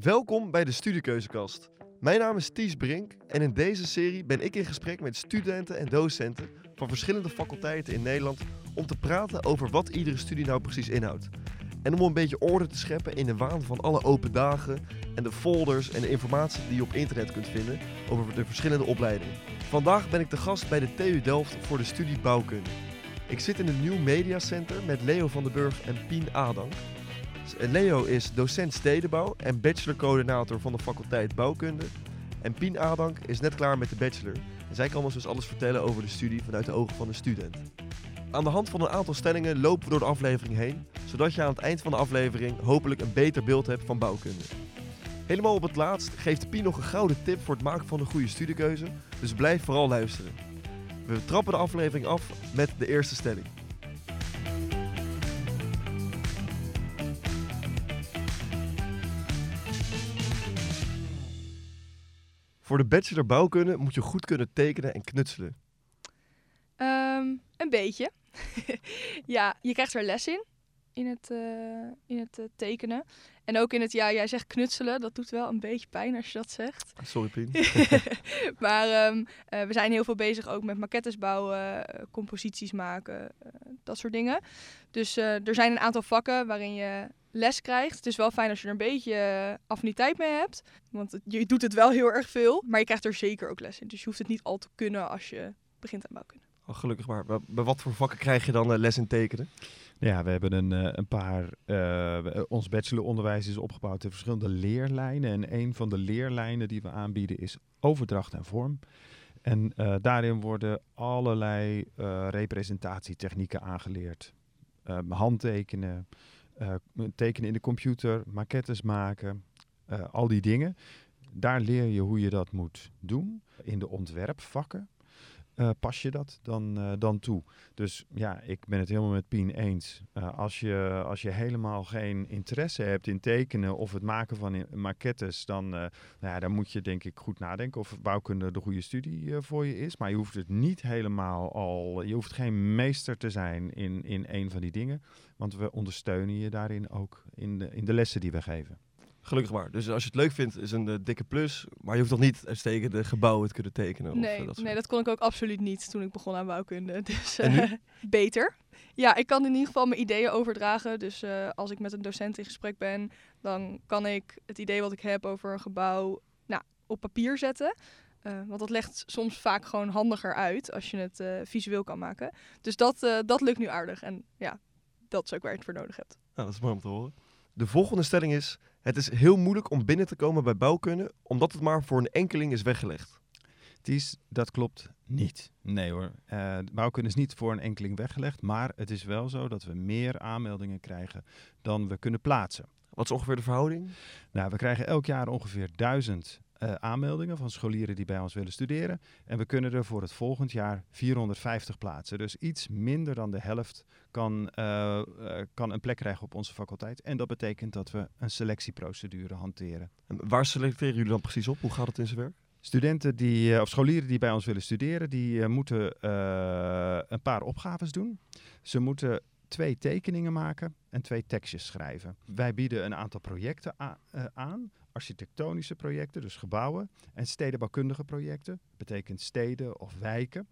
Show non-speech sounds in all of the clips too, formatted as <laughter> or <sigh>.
Welkom bij de Studiekeuzekast. Mijn naam is Ties Brink en in deze serie ben ik in gesprek met studenten en docenten van verschillende faculteiten in Nederland om te praten over wat iedere studie nou precies inhoudt. En om een beetje orde te scheppen in de waan van alle open dagen en de folders en de informatie die je op internet kunt vinden over de verschillende opleidingen. Vandaag ben ik de gast bij de TU Delft voor de studie bouwkunde. Ik zit in het Nieuw Media Center met Leo van den Burg en Pien Adank. Leo is docent stedenbouw en bachelorcoördinator van de faculteit bouwkunde. En Pien Adank is net klaar met de bachelor. En zij kan ons dus alles vertellen over de studie vanuit de ogen van de student. Aan de hand van een aantal stellingen lopen we door de aflevering heen, zodat je aan het eind van de aflevering hopelijk een beter beeld hebt van bouwkunde. Helemaal op het laatst geeft Pien nog een gouden tip voor het maken van een goede studiekeuze, dus blijf vooral luisteren. We trappen de aflevering af met de eerste stelling. Voor de bachelor bouwkunde moet je goed kunnen tekenen en knutselen. Ehm, een beetje. <laughs> ja, je krijgt er les in. In het, eh, in het eh, tekenen. En ook in het, ja, jij zegt knutselen. Dat doet wel een beetje pijn als je dat zegt. Sorry, Pien. <laughs> <laughs> maar ehm, eh, we zijn heel veel bezig ook met maquettes bouwen, composities maken, dat soort dingen. Dus er zijn een aantal vakken waarin je les krijgt. Het is wel fijn als je er een beetje affiniteit mee hebt. Want je doet het wel heel erg veel. Maar je krijgt er zeker ook les in. Dus je hoeft het niet al te kunnen als je begint aan bouwkunde. Oh, gelukkig maar. Bij wat voor vakken krijg je dan les in tekenen? Ja, we hebben een, eh, een paar. Uh, ons bacheloronderwijs is opgebouwd in verschillende leerlijnen. En een van de leerlijnen die we aanbieden is overdracht en vorm. En uh, daarin worden allerlei representatietechnieken aangeleerd. handtekenen, tekenen in de computer, maquettes maken, al die dingen. Daar leer je hoe je dat moet doen in de ontwerpvakken. Uh, pas je dat dan, uh, dan toe. Dus ja, ik ben het helemaal met Pien eens. Uh, als, je, als je helemaal geen interesse hebt in tekenen of het maken van maquettes, dan, nou ja, dan moet je denk ik goed nadenken of bouwkunde de goede studie voor je is. Maar je hoeft het niet helemaal al, je hoeft geen meester te zijn in, in een van die dingen. Want we ondersteunen je daarin ook in de, in de lessen die we geven. Gelukkig maar. Dus als je het leuk vindt, is een uh, dikke plus. Maar je hoeft toch niet uitstekende gebouwen te kunnen tekenen? Nee, of, uh, dat nee, dat kon ik ook absoluut niet toen ik begon aan bouwkunde. <laughs> Dus uh, beter. Ja, ik kan in ieder geval mijn ideeën overdragen. Dus als ik met een docent in gesprek ben, dan kan ik het idee wat ik heb over een gebouw nou, op papier zetten. want dat legt soms vaak gewoon handiger uit als je het visueel kan maken. Dus dat, dat lukt nu aardig. En ja, dat is ook waar je het voor nodig hebt. Nou, dat is mooi om te horen. De volgende stelling is: Het is heel moeilijk om binnen te komen bij bouwkunde, omdat het maar voor een enkeling is weggelegd. Ties, dat klopt niet. Nee hoor. Uh, bouwkunde is niet voor een enkeling weggelegd, maar het is wel zo dat we meer aanmeldingen krijgen dan we kunnen plaatsen. Wat is ongeveer de verhouding? Nou, we krijgen elk jaar ongeveer duizend uh, aanmeldingen van scholieren die bij ons willen studeren. En we kunnen er voor het volgend jaar 450 plaatsen. Dus iets minder dan de helft kan, uh, uh, kan een plek krijgen op onze faculteit. En dat betekent dat we een selectieprocedure hanteren. En waar selecteren jullie dan precies op? Hoe gaat het in zijn werk? Studenten die, of scholieren die bij ons willen studeren, die moeten een paar opgaves doen. Ze moeten twee tekeningen maken en twee tekstjes schrijven. Wij bieden een aantal projecten aan architectonische projecten, dus gebouwen, en stedenbouwkundige projecten, betekent steden of wijken,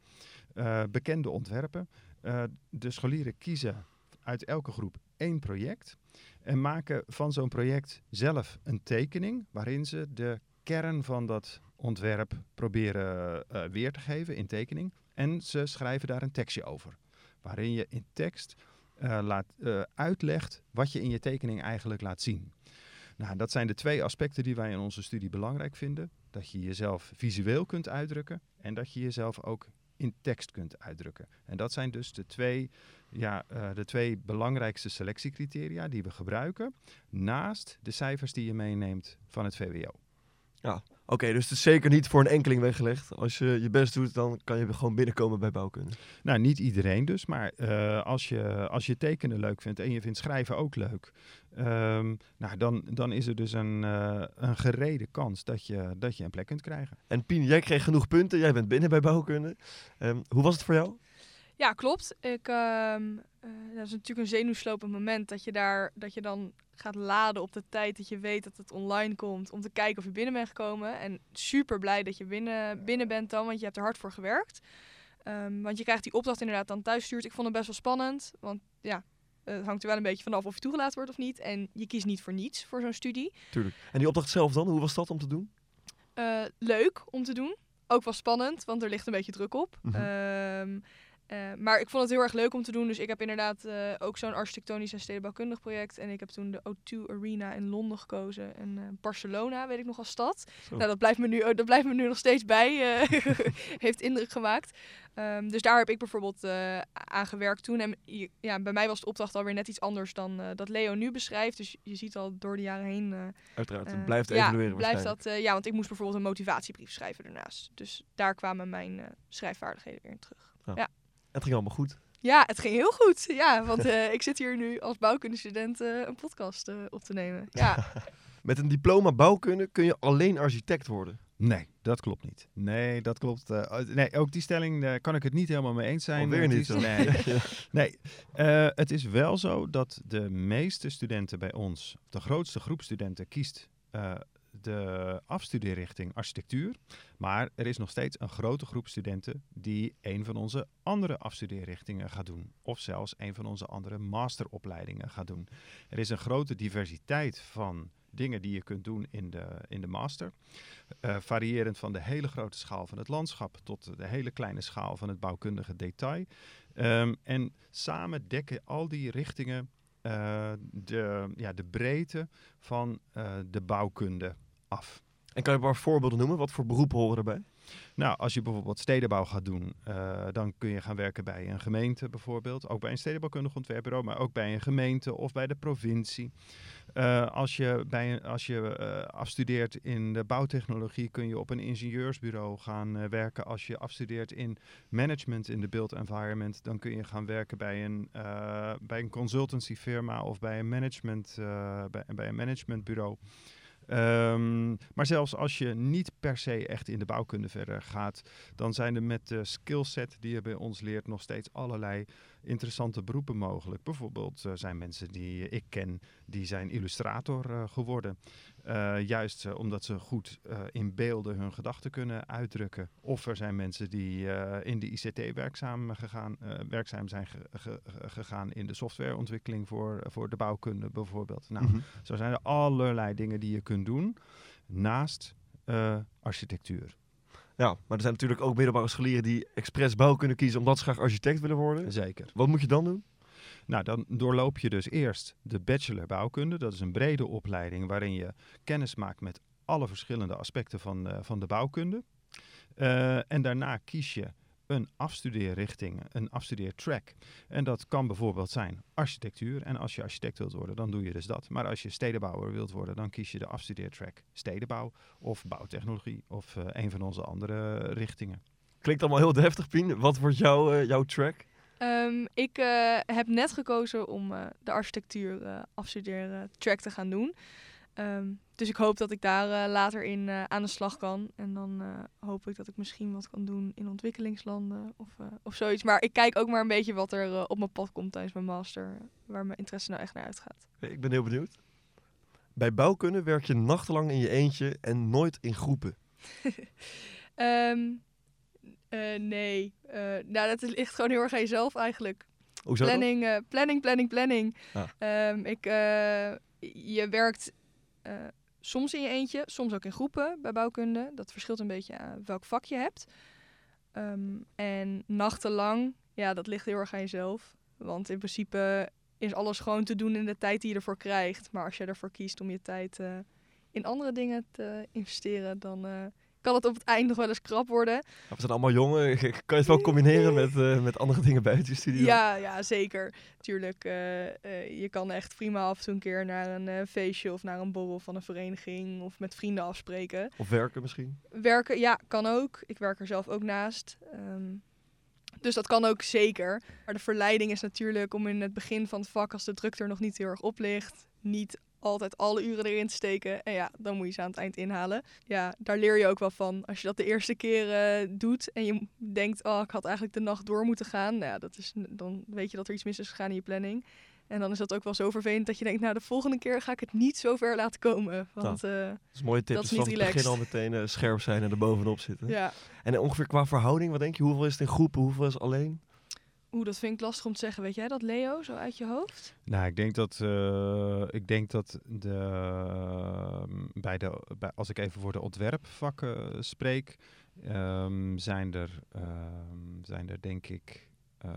uh, bekende ontwerpen. Uh, de scholieren kiezen uit elke groep één project en maken van zo'n project zelf een tekening waarin ze de kern van dat ontwerp proberen uh, weer te geven in tekening. En ze schrijven daar een tekstje over, waarin je in tekst laat, uitlegt wat je in je tekening eigenlijk laat zien. Nou, dat zijn de twee aspecten die wij in onze studie belangrijk vinden. Dat je jezelf visueel kunt uitdrukken en dat je jezelf ook in tekst kunt uitdrukken. En dat zijn dus de twee, ja, uh, de twee belangrijkste selectiecriteria die we gebruiken, naast de cijfers die je meeneemt van het VWO. Ja, Oké, dus het is zeker niet voor een enkeling weggelegd. Als je je best doet, dan kan je gewoon binnenkomen bij bouwkunde. Nou, niet iedereen dus, maar uh, als, je, als je tekenen leuk vindt en je vindt schrijven ook leuk, um, nou, dan, dan is er dus een, uh, een gerede kans dat je, dat je een plek kunt krijgen. En Pien, jij kreeg genoeg punten, jij bent binnen bij bouwkunde. Um, hoe was het voor jou? Ja, klopt. Ik, ehm, eh, dat is natuurlijk een zenuwslopend moment dat je daar dat je dan gaat laden op de tijd dat je weet dat het online komt om te kijken of je binnen bent gekomen. En super blij dat je binnen, binnen bent dan, want je hebt er hard voor gewerkt. Ehm, want je krijgt die opdracht inderdaad dan thuis stuurt. Ik vond het best wel spannend, want ja, het hangt er wel een beetje vanaf of je toegelaten wordt of niet. En je kiest niet voor niets voor zo'n studie. Tuurlijk. En die opdracht zelf dan, hoe was dat om te doen? Uh, leuk om te doen. Ook wel spannend, want er ligt een beetje druk op. Mhm. Ehm, eh, maar ik vond het heel erg leuk om te doen. Dus ik heb inderdaad eh, ook zo'n architectonisch en stedenbouwkundig project. En ik heb toen de O2 Arena in Londen gekozen. En eh, Barcelona, weet ik nog als stad. Zo. Nou, dat blijft, me nu, dat blijft me nu nog steeds bij. <laughs> heeft indruk gemaakt. Ehm, dus daar heb ik bijvoorbeeld aan gewerkt toen. En ja, bij mij was de opdracht alweer net iets anders dan dat Leo nu beschrijft. Dus je ziet al door de jaren heen... Uiteraard, het blijft ja, evalueren blijft dat, ja, want ik moest bijvoorbeeld een motivatiebrief schrijven daarnaast. Dus daar kwamen mijn schrijfvaardigheden weer in terug. Het ging allemaal goed. Ja, het ging heel goed. Ja, want eh, ik zit hier nu als bouwkundestudent eh, een podcast eh, op te nemen. Ja, <laughs> Met een diploma bouwkunde kun je alleen architect worden. Nee, dat klopt niet. Nee, dat klopt. eh, nee, ook die stelling daar kan ik het niet helemaal mee eens zijn. Alweer niet. Nee, <laughs> nee. Eh, het is wel zo dat de meeste studenten bij ons, de grootste groep studenten, kiest eh, de afstudeerrichting architectuur. Maar er is nog steeds een grote groep studenten die een van onze andere afstudeerrichtingen gaat doen. Of zelfs een van onze andere masteropleidingen gaat doen. Er is een grote diversiteit van dingen die je kunt doen in de, in de master. Eh, variërend van de hele grote schaal van het landschap tot de hele kleine schaal van het bouwkundige detail. Ehm, en samen dekken al die richtingen eh, de, ja, de breedte van eh, de bouwkunde En kan je maar voorbeelden noemen? Wat voor beroepen horen erbij? Nou, als je bijvoorbeeld stedenbouw gaat doen, eh, dan kun je gaan werken bij een gemeente bijvoorbeeld. Ook bij een stedenbouwkundig ontwerpbureau, maar ook bij een gemeente of bij de provincie. Eh, als je, bij een, als je eh, afstudeert in de bouwtechnologie, kun je op een ingenieursbureau gaan werken. Als je afstudeert in management in de built environment, dan kun je gaan werken bij een, bij een consultancy firma of bij een, management, bij, bij een managementbureau. Ehm, maar zelfs als je niet per se echt in de bouwkunde verder gaat, dan zijn er met de skillset die je bij ons leert nog steeds allerlei interessante beroepen mogelijk. Bijvoorbeeld eh, zijn mensen die ik ken, die zijn illustrator eh, geworden. Eh, juist eh, omdat ze goed eh, in beelden hun gedachten kunnen uitdrukken. Of er zijn mensen die in de ICT werkzaam, gegaan, werkzaam zijn ge- ge- ge- gegaan in de softwareontwikkeling voor, voor de bouwkunde bijvoorbeeld. Nou, Mhm. zo zijn er allerlei dingen die je kunt doen naast architectuur. Ja, maar er zijn natuurlijk ook middelbare scholieren die expres bouwkunde kiezen omdat ze graag architect willen worden. Zeker. Wat moet je dan doen? Nou, dan doorloop je dus eerst de bachelor bouwkunde. Dat is een brede opleiding waarin je kennis maakt met alle verschillende aspecten van, eh, van de bouwkunde. Eh, en daarna kies je een afstudeerrichting, een afstudeertrack. En dat kan bijvoorbeeld zijn architectuur. En als je architect wilt worden, dan doe je dus dat. Maar als je stedenbouwer wilt worden, dan kies je de afstudeertrack stedenbouw of bouwtechnologie of eh, een van onze andere richtingen. Klinkt allemaal heel deftig, Pien. Wat wordt jouw, jouw track? Ehm, ik eh, heb net gekozen om eh, de architectuur eh afstuderen track te gaan doen. Ehm, dus ik hoop dat ik daar later in aan de slag kan. En dan hoop ik dat ik misschien wat kan doen in ontwikkelingslanden of, of zoiets. Maar ik kijk ook maar een beetje wat er op mijn pad komt tijdens mijn master. Waar mijn interesse nou echt naar uitgaat. Ik ben heel benieuwd. Bij bouwkunde werk je nachtenlang in je eentje en nooit in groepen. <laughs> Ehm, eh, nee, Eh, nou dat ligt gewoon heel erg aan jezelf eigenlijk. Hoezo dan? planning, eh, planning, planning, planning. Ah. Ehm, ik, eh, je werkt eh, soms in je eentje, soms ook in groepen bij bouwkunde. Dat verschilt een beetje aan welk vak je hebt. Ehm, en nachtenlang, ja, dat ligt heel erg aan jezelf. Want in principe is alles gewoon te doen in de tijd die je ervoor krijgt. Maar als je ervoor kiest om je tijd eh, in andere dingen te investeren, dan eh, kan het op het eind nog wel eens krap worden. We zijn allemaal jongen. <laughs> Kan je het wel combineren met, eh, met andere dingen buiten je studie? Ja, ja, zeker. Tuurlijk, eh, eh, je kan echt prima af en toe een keer naar een eh, feestje of naar een borrel van een vereniging of met vrienden afspreken. Of werken misschien? Werken, ja, kan ook. Ik werk er zelf ook naast. Ehm, dus dat kan ook zeker. Maar de verleiding is natuurlijk om in het begin van het vak, als de druk er nog niet heel erg op ligt, niet altijd alle uren erin te steken. En ja, dan moet je ze aan het eind inhalen. Ja, daar leer je ook wel van. Als je dat de eerste keer eh, doet en je denkt, oh, ik had eigenlijk de nacht door moeten gaan. Nou ja, dat is, dan weet je dat er iets mis is gegaan in je planning. En dan is dat ook wel zo vervelend dat je denkt, nou, de volgende keer ga ik het niet zo ver laten komen. Want uh, dat is een mooie tip. Dat is niet vanaf het begin al meteen uh, scherp zijn en er bovenop zitten. Ja. En ongeveer qua verhouding, wat denk je? Hoeveel is het in groepen, hoeveel is alleen? Oeh, dat vind ik lastig om te zeggen. Weet jij dat, Leo, zo uit je hoofd? Nou, ik denk dat, uh, ik denk dat de, bij de, bij, als ik even voor de ontwerpvakken spreek, um, zijn, er, um, zijn er denk ik, uh,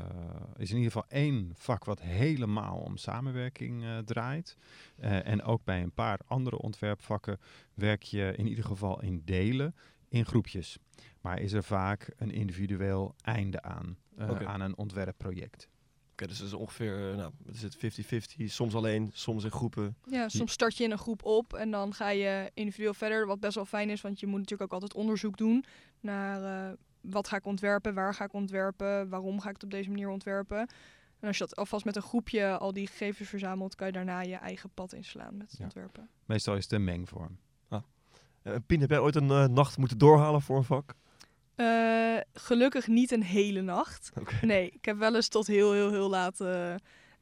is in ieder geval één vak wat helemaal om samenwerking uh, draait. en ook bij een paar andere ontwerpvakken werk je in ieder geval in delen, in groepjes. Maar is er vaak een individueel einde aan, uh, okay. aan een ontwerpproject. Oké, okay, dus het is ongeveer uh, nou, is het 50-50, soms alleen, soms in groepen. Ja, soms start je in een groep op en dan ga je individueel verder, wat best wel fijn is, want je moet natuurlijk ook altijd onderzoek doen naar uh, wat ga ik ontwerpen, waar ga ik ontwerpen, waarom ga ik het op deze manier ontwerpen. En als je dat alvast met een groepje al die gegevens verzamelt, kan je daarna je eigen pad inslaan met het ja. ontwerpen. Meestal is het een mengvorm. Ah. Uh, Pien, heb jij ooit een uh, nacht moeten doorhalen voor een vak? Uh, gelukkig niet een hele nacht. Okay. Nee, ik heb wel eens tot heel, heel, heel laat uh,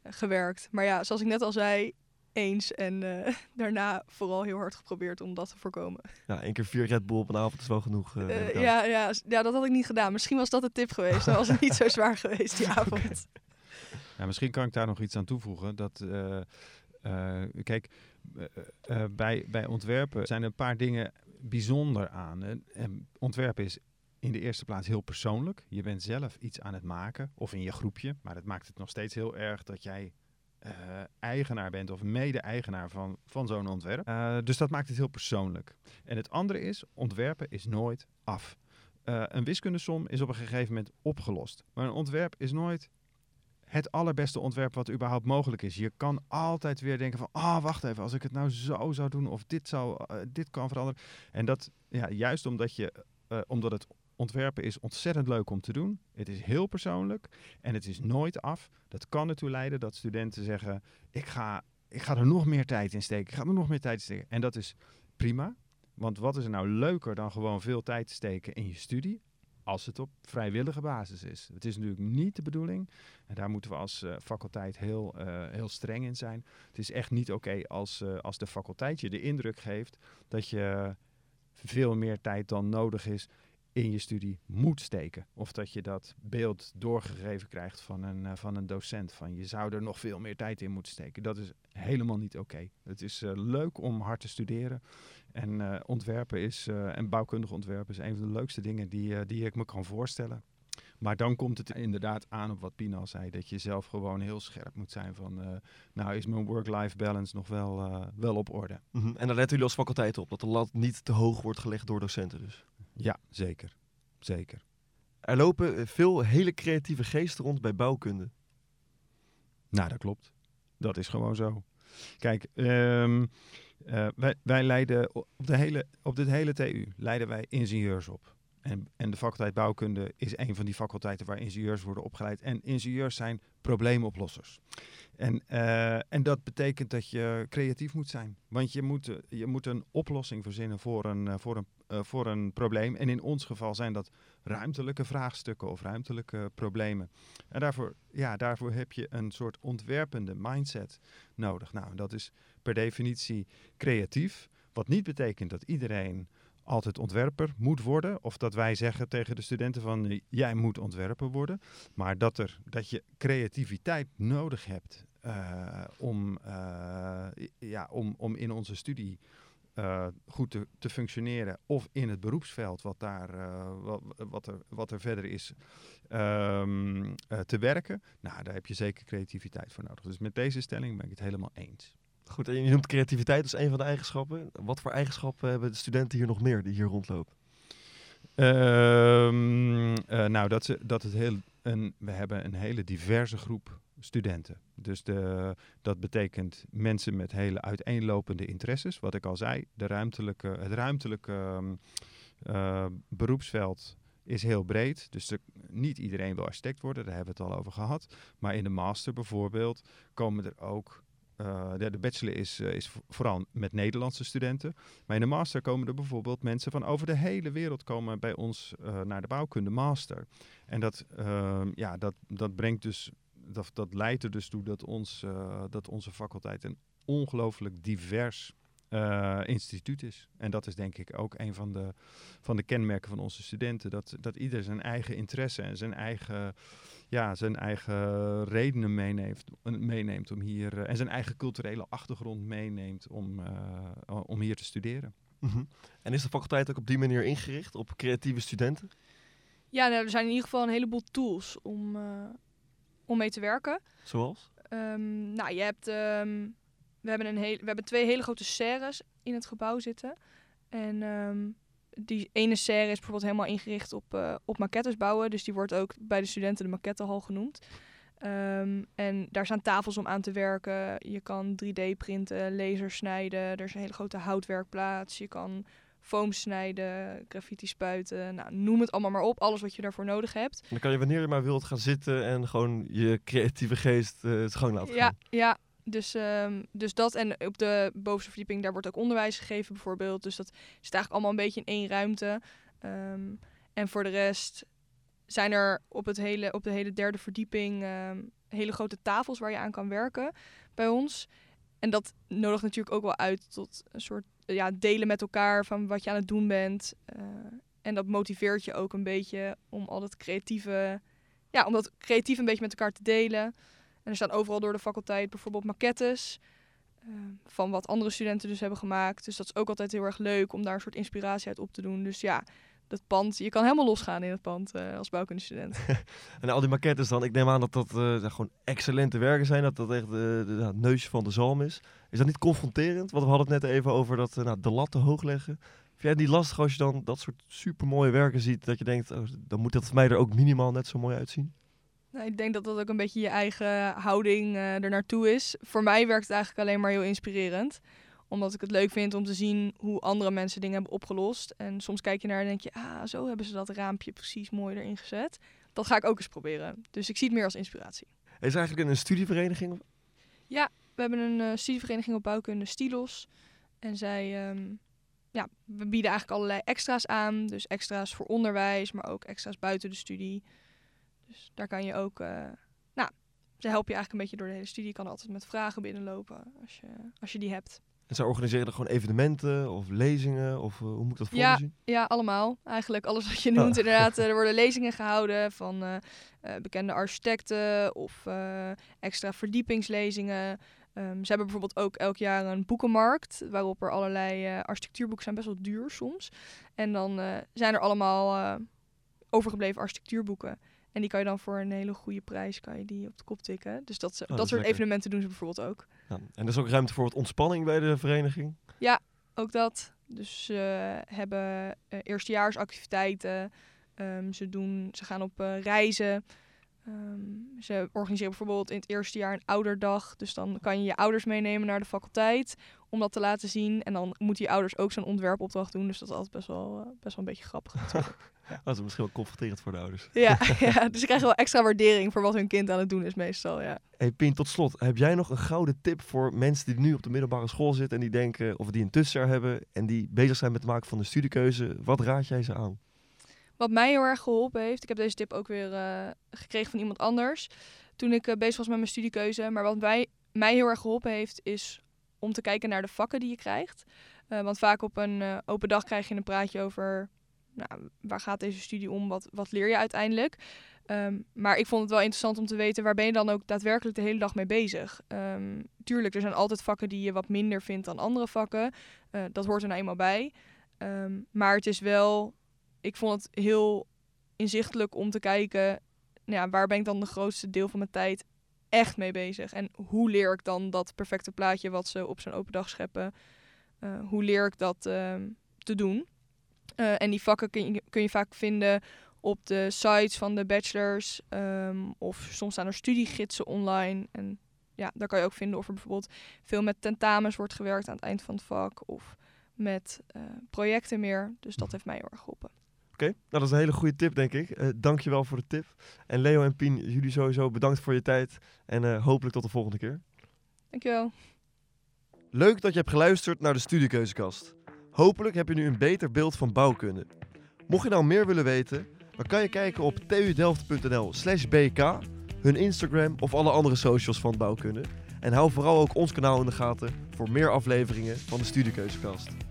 gewerkt. Maar ja, zoals ik net al zei, eens. En uh, <laughs> daarna vooral heel hard geprobeerd om dat te voorkomen. Ja, één keer vier Red Bull op een avond is wel genoeg. ja, ja, ja, dat had ik niet gedaan. Misschien was dat de tip geweest. Dan was het niet zo <laughs> zwaar geweest die avond. Okay. Ja, misschien kan ik daar nog iets aan toevoegen. Dat, kijk, bij, bij ontwerpen zijn er een paar dingen bijzonder aan. En ontwerpen is in de eerste plaats heel persoonlijk. Je bent zelf iets aan het maken, of in je groepje. Maar dat maakt het nog steeds heel erg dat jij uh, eigenaar bent of mede-eigenaar van, van zo'n ontwerp. Uh, dus dat maakt het heel persoonlijk. En het andere is, ontwerpen is nooit af. Uh, een wiskundesom is op een gegeven moment opgelost. Maar een ontwerp is nooit het allerbeste ontwerp wat überhaupt mogelijk is. Je kan altijd weer denken van, ah, wacht even, als ik het nou zo zou doen of dit, zou, dit kan veranderen. En dat, ja, juist omdat, je, omdat het ontwerpen is ontzettend leuk om te doen. Het is heel persoonlijk en het is nooit af. Dat kan ertoe leiden dat studenten zeggen: ik ga, ik ga er nog meer tijd in steken. Ik ga er nog meer tijd in steken. En dat is prima. Want wat is er nou leuker dan gewoon veel tijd te steken in je studie? Als het op vrijwillige basis is. Het is natuurlijk niet de bedoeling. En daar moeten we als uh, faculteit heel, uh, heel streng in zijn. Het is echt niet oké als, uh, als de faculteit je de indruk geeft dat je veel meer tijd dan nodig is in je studie moet steken. Of dat je dat beeld doorgegeven krijgt van een, uh, van een docent. Van je zou er nog veel meer tijd in moeten steken. Dat is helemaal niet oké. Het is uh, leuk om hard te studeren. En uh, ontwerpen is, en bouwkundig ontwerpen is een van de leukste dingen die, die ik me kan voorstellen. Maar dan komt het inderdaad aan op wat Pina al zei. Dat je zelf gewoon heel scherp moet zijn van... nou is mijn work-life balance nog wel, wel op orde. -hmm. En daar letten jullie als faculteit op. Dat de lat niet te hoog wordt gelegd door docenten dus. Ja, zeker. Zeker. Er lopen veel hele creatieve geesten rond bij bouwkunde. Nou, dat klopt. Dat is gewoon zo. Kijk, um, uh, wij, wij leiden op, de hele, op dit hele TU leiden wij ingenieurs op. En, en de faculteit bouwkunde is een van die faculteiten waar ingenieurs worden opgeleid. En ingenieurs zijn probleemoplossers. En, uh, en dat betekent dat je creatief moet zijn. Want je moet, je moet een oplossing verzinnen voor een, voor, een, voor een probleem. En in ons geval zijn dat ruimtelijke vraagstukken of ruimtelijke problemen. En daarvoor, ja, daarvoor heb je een soort ontwerpende mindset nodig. Nou, dat is per definitie creatief. Wat niet betekent dat iedereen altijd ontwerper moet worden. Of dat wij zeggen tegen de studenten van jij moet ontwerper worden. Maar dat, er, dat je creativiteit nodig hebt uh, om, uh, ja, om, om in onze studie goed te, te, functioneren. Of in het beroepsveld wat, daar, wat, er, wat er verder is um, te werken. Nou, daar heb je zeker creativiteit voor nodig. Dus met deze stelling ben ik het helemaal eens. Goed, en je noemt creativiteit als een van de eigenschappen. Wat voor eigenschappen hebben de studenten hier nog meer die hier rondlopen? Um, uh, nou, dat, dat het heel, een, we hebben een hele diverse groep studenten. Dus de, dat betekent mensen met hele uiteenlopende interesses. Wat ik al zei, de ruimtelijke, het ruimtelijke um, uh, beroepsveld is heel breed. Dus niet iedereen wil architect worden, daar hebben we het al over gehad. Maar in de master bijvoorbeeld komen er ook eh, de, de bachelor is, eh, is vooral met Nederlandse studenten. Maar in de master komen er bijvoorbeeld mensen van over de hele wereld komen bij ons eh, naar de bouwkunde master. En dat, ehm, ja, dat, dat brengt dus, dat, dat leidt er dus toe dat, ons, dat onze faculteit een ongelooflijk divers eh, instituut is. En dat is denk ik ook een van de, van de kenmerken van onze studenten. Dat, dat ieder zijn eigen interesse en zijn eigen, ja, zijn eigen redenen meeneemt, meeneemt om hier. eh, en zijn eigen culturele achtergrond meeneemt om, eh, om hier te studeren. Mhm. En is de faculteit ook op die manier ingericht op creatieve studenten? Ja, nou, er zijn in ieder geval een heleboel tools om, eh, om mee te werken. Zoals? Ehm, nou, je hebt, ehm, we, hebben een heel, we hebben twee hele grote serres in het gebouw zitten. En ehm, die ene serre is bijvoorbeeld helemaal ingericht op, eh, op maquettes bouwen. Dus die wordt ook bij de studenten de maquettehal genoemd. Ehm, en daar staan tafels om aan te werken. Je kan 3D printen, laser snijden. Er is een hele grote houtwerkplaats. Je kan foam snijden, graffiti spuiten. Nou, noem het allemaal maar op. Alles wat je daarvoor nodig hebt. Dan kan je wanneer je maar wilt gaan zitten en gewoon je creatieve geest eh, het gang laten Ja, gaan. ja. Dus, ehm, dus dat en op de bovenste verdieping, daar wordt ook onderwijs gegeven bijvoorbeeld. Dus dat zit eigenlijk allemaal een beetje in één ruimte. Ehm, en voor de rest zijn er op, het hele, op de hele derde verdieping ehm, hele grote tafels waar je aan kan werken bij ons. En dat nodigt natuurlijk ook wel uit tot een soort ja, delen met elkaar van wat je aan het doen bent. Eh, en dat motiveert je ook een beetje om al dat creatieve, ja, om dat creatief een beetje met elkaar te delen. En er staan overal door de faculteit bijvoorbeeld maquettes eh, van wat andere studenten dus hebben gemaakt. Dus dat is ook altijd heel erg leuk om daar een soort inspiratie uit op te doen. Dus ja, dat pand, je kan helemaal losgaan in het pand eh, als bouwkundestudent. <laughs> En al die maquettes dan, ik neem aan dat dat eh, gewoon excellente werken zijn. Dat dat echt de, neusje van de zalm is. Is dat niet confronterend? Want we hadden het net even over dat eh, nou, de lat te hoog leggen. Vind jij het niet lastig als je dan dat soort supermooie werken ziet, dat je denkt, oh, dan moet dat voor mij er ook minimaal net zo mooi uitzien? Nou, ik denk dat dat ook een beetje je eigen houding eh er naartoe is. Voor mij werkt het eigenlijk alleen maar heel inspirerend. Omdat ik het leuk vind om te zien hoe andere mensen dingen hebben opgelost. En soms kijk je naar en denk je, ah, zo hebben ze dat raampje precies mooi erin gezet. Dat ga ik ook eens proberen. Dus ik zie het meer als inspiratie. Is er eigenlijk een studievereniging? We hebben een eh, studievereniging op bouwkunde Stilos. En zij, ehm, ja, we bieden eigenlijk allerlei extra's aan. Dus extra's voor onderwijs, maar ook extra's buiten de studie. Dus daar kan je ook, eh, nou, ze helpen je eigenlijk een beetje door de hele studie. Je kan altijd met vragen binnenlopen als je, als je die hebt. En zij organiseren er gewoon evenementen of lezingen? Of eh, hoe moet ik dat voor Ja. zien? Ja, allemaal. Eigenlijk alles wat je noemt. Oh. Inderdaad, eh, <laughs> er worden lezingen gehouden van bekende architecten of extra verdiepingslezingen. Ehm, ze hebben bijvoorbeeld ook elk jaar een boekenmarkt, waarop er allerlei architectuurboeken zijn, best wel duur soms. En dan zijn er allemaal overgebleven architectuurboeken. En die kan je dan voor een hele goede prijs kan je die op de kop tikken. Dus dat, ze- Oh, dat soort lekker. evenementen doen ze bijvoorbeeld ook. Ja. En er is ook ruimte voor wat ontspanning bij de vereniging? Ook dat. Dus ze hebben eh, eerstejaarsactiviteiten. Ehm, ze, doen, ze gaan op eh, reizen. Ehm, ze organiseren bijvoorbeeld in het eerste jaar een ouderdag. Dus dan kan je je ouders meenemen naar de faculteit om dat te laten zien. En dan moeten je ouders ook zo'n ontwerpopdracht doen. Dus dat is altijd best wel, eh, best wel een beetje grappig. <laughs> Dat is misschien wel confronterend voor de ouders. ja, <laughs> <laughs> ja, dus ze krijgen wel extra waardering voor wat hun kind aan het doen is meestal. Ja. Hey Pien, tot slot. Heb jij nog een gouden tip voor mensen die nu op de middelbare school zitten en die denken, of die een tussenjaar hebben en die bezig zijn met het maken van de studiekeuze? Wat raad jij ze aan? Wat mij heel erg geholpen heeft, ik heb deze tip ook weer eh, gekregen van iemand anders toen ik eh, bezig was met mijn studiekeuze. Maar wat mij, mij heel erg geholpen heeft, is om te kijken naar de vakken die je krijgt. Eh, want vaak op een open dag krijg je een praatje over nou, waar gaat deze studie om, wat, wat leer je uiteindelijk. Ehm, maar ik vond het wel interessant om te weten waar ben je dan ook daadwerkelijk de hele dag mee bezig. Ehm, tuurlijk, er zijn altijd vakken die je wat minder vindt dan andere vakken. Dat hoort er nou eenmaal bij. Ehm, maar het is wel ik vond het heel inzichtelijk om te kijken, nou ja, waar ben ik dan de grootste deel van mijn tijd echt mee bezig? En hoe leer ik dan dat perfecte plaatje wat ze op zo'n open dag scheppen? eh, hoe leer ik dat ehm, te doen? Eh, en die vakken kun je, kun je vaak vinden op de sites van de bachelors. ehm, of soms staan er studiegidsen online. En ja, daar kan je ook vinden of er bijvoorbeeld veel met tentamens wordt gewerkt aan het eind van het vak. Of met eh, projecten meer. Dus dat heeft mij heel erg geholpen. Oké, nou dat is een hele goede tip denk ik. Eh dankjewel voor de tip. En Leo en Pien, jullie sowieso bedankt voor je tijd en eh, hopelijk tot de volgende keer. Dankjewel. Leuk dat je hebt geluisterd naar de Studiekeuzekast. Hopelijk heb je nu een beter beeld van bouwkunde. Mocht je nou meer willen weten, dan kan je kijken op tudelft.nl slash bk, hun Instagram of alle andere socials van bouwkunde. En hou vooral ook ons kanaal in de gaten voor meer afleveringen van de Studiekeuzekast.